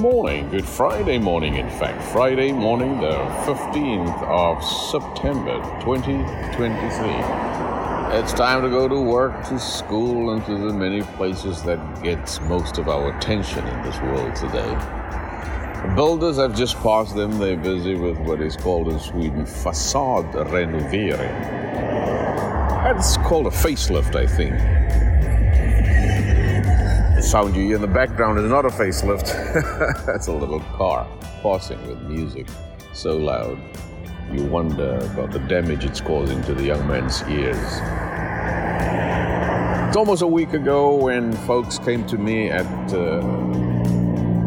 morning, Good Friday morning, in fact. Friday morning, the 15th of September 2023. It's time to go to work, to school, and to the many places that gets most of our attention in this world today. Builders have just passed them. They're busy with what is called in Sweden facade renovering. That's called a facelift, I think. Sound you hear in the background is not a facelift. That's a little car passing with music so loud you wonder about the damage it's causing to the young man's ears. It's almost a week ago when folks came to me at uh,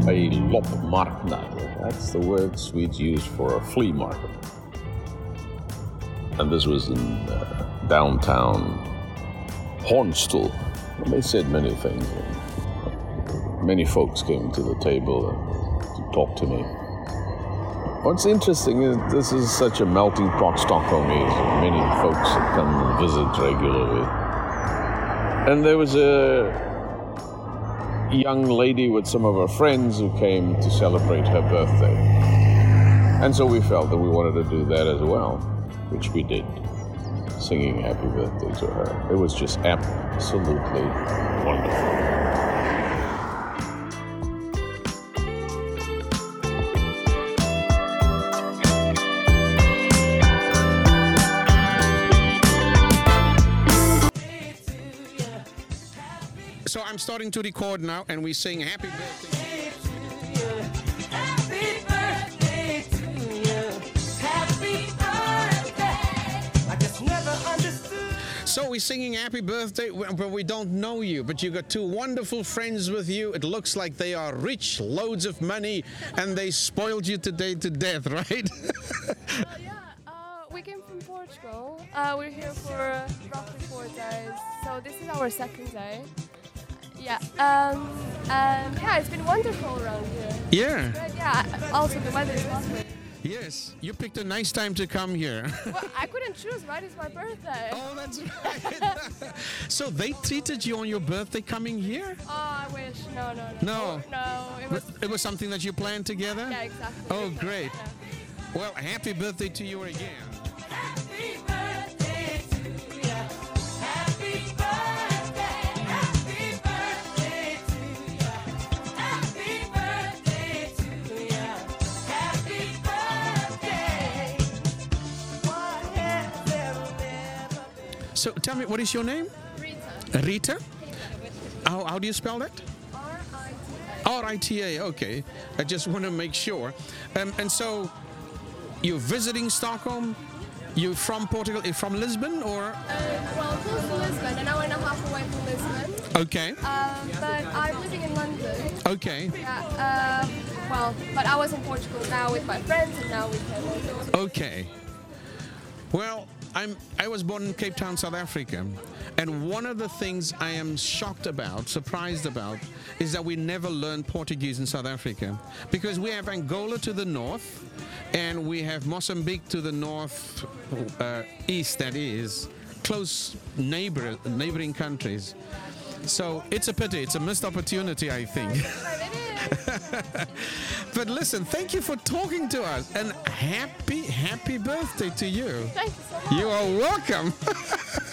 a loppmarknad. That's the word Swedes use for a flea market. And this was in uh, downtown Hornstull. And they said many things. Many folks came to the table to talk to me. What's interesting is this is such a melting pot Stockholm is. Many folks come and visit regularly. And there was a young lady with some of her friends who came to celebrate her birthday. And so we felt that we wanted to do that as well, which we did, singing happy birthday to her. It was just absolutely wonderful. I'm starting to record now, and we sing happy birthday. Happy birthday to you. Happy birthday. I just never understood. So we're singing happy birthday, but we don't know you. But you got two wonderful friends with you. It looks like they are rich, loads of money, and they spoiled you today to death, right? Uh, yeah, uh, we came from Portugal. Uh, we're here for uh, roughly four days, so this is our second day. Yeah, um, and yeah, it's been wonderful around here. yeah. But yeah, also the weather is lovely. Yes. You picked a nice time to come here. Well, I couldn't choose, right? It's my birthday. Oh, oh, that's right. so they treated you on your birthday coming here? Oh, I wish. No, no, No. no. No, it was. It was something that you planned together? Yeah, exactly. Oh, great. Yeah. Well, happy birthday to you again. So tell me, what is your name? Rita. Rita? How, how do you spell that? R-I-T-A. R-I-T-A, okay. I just want to make sure. Um, and so, you're visiting Stockholm? You're from Portugal? You're from Lisbon or? Uh, well, close to Lisbon, an hour and a half away from Lisbon. Okay, Um, but I'm living in London. okay, Yeah, um, well, but I was in Portugal now with my friends, and now we can. okay. Well, I'm, I was born in Cape Town, South Africa. And one of the things I am shocked about, surprised about, is that we never learned Portuguese in South Africa. Because we have Angola to the north, and we have Mozambique to the north, uh, east, that is, close neighbor, neighboring countries. So it's a pity. It's a missed opportunity, I think. but listen, thank you for talking to us, and happy, happy birthday to you. Thank you so much. You are welcome.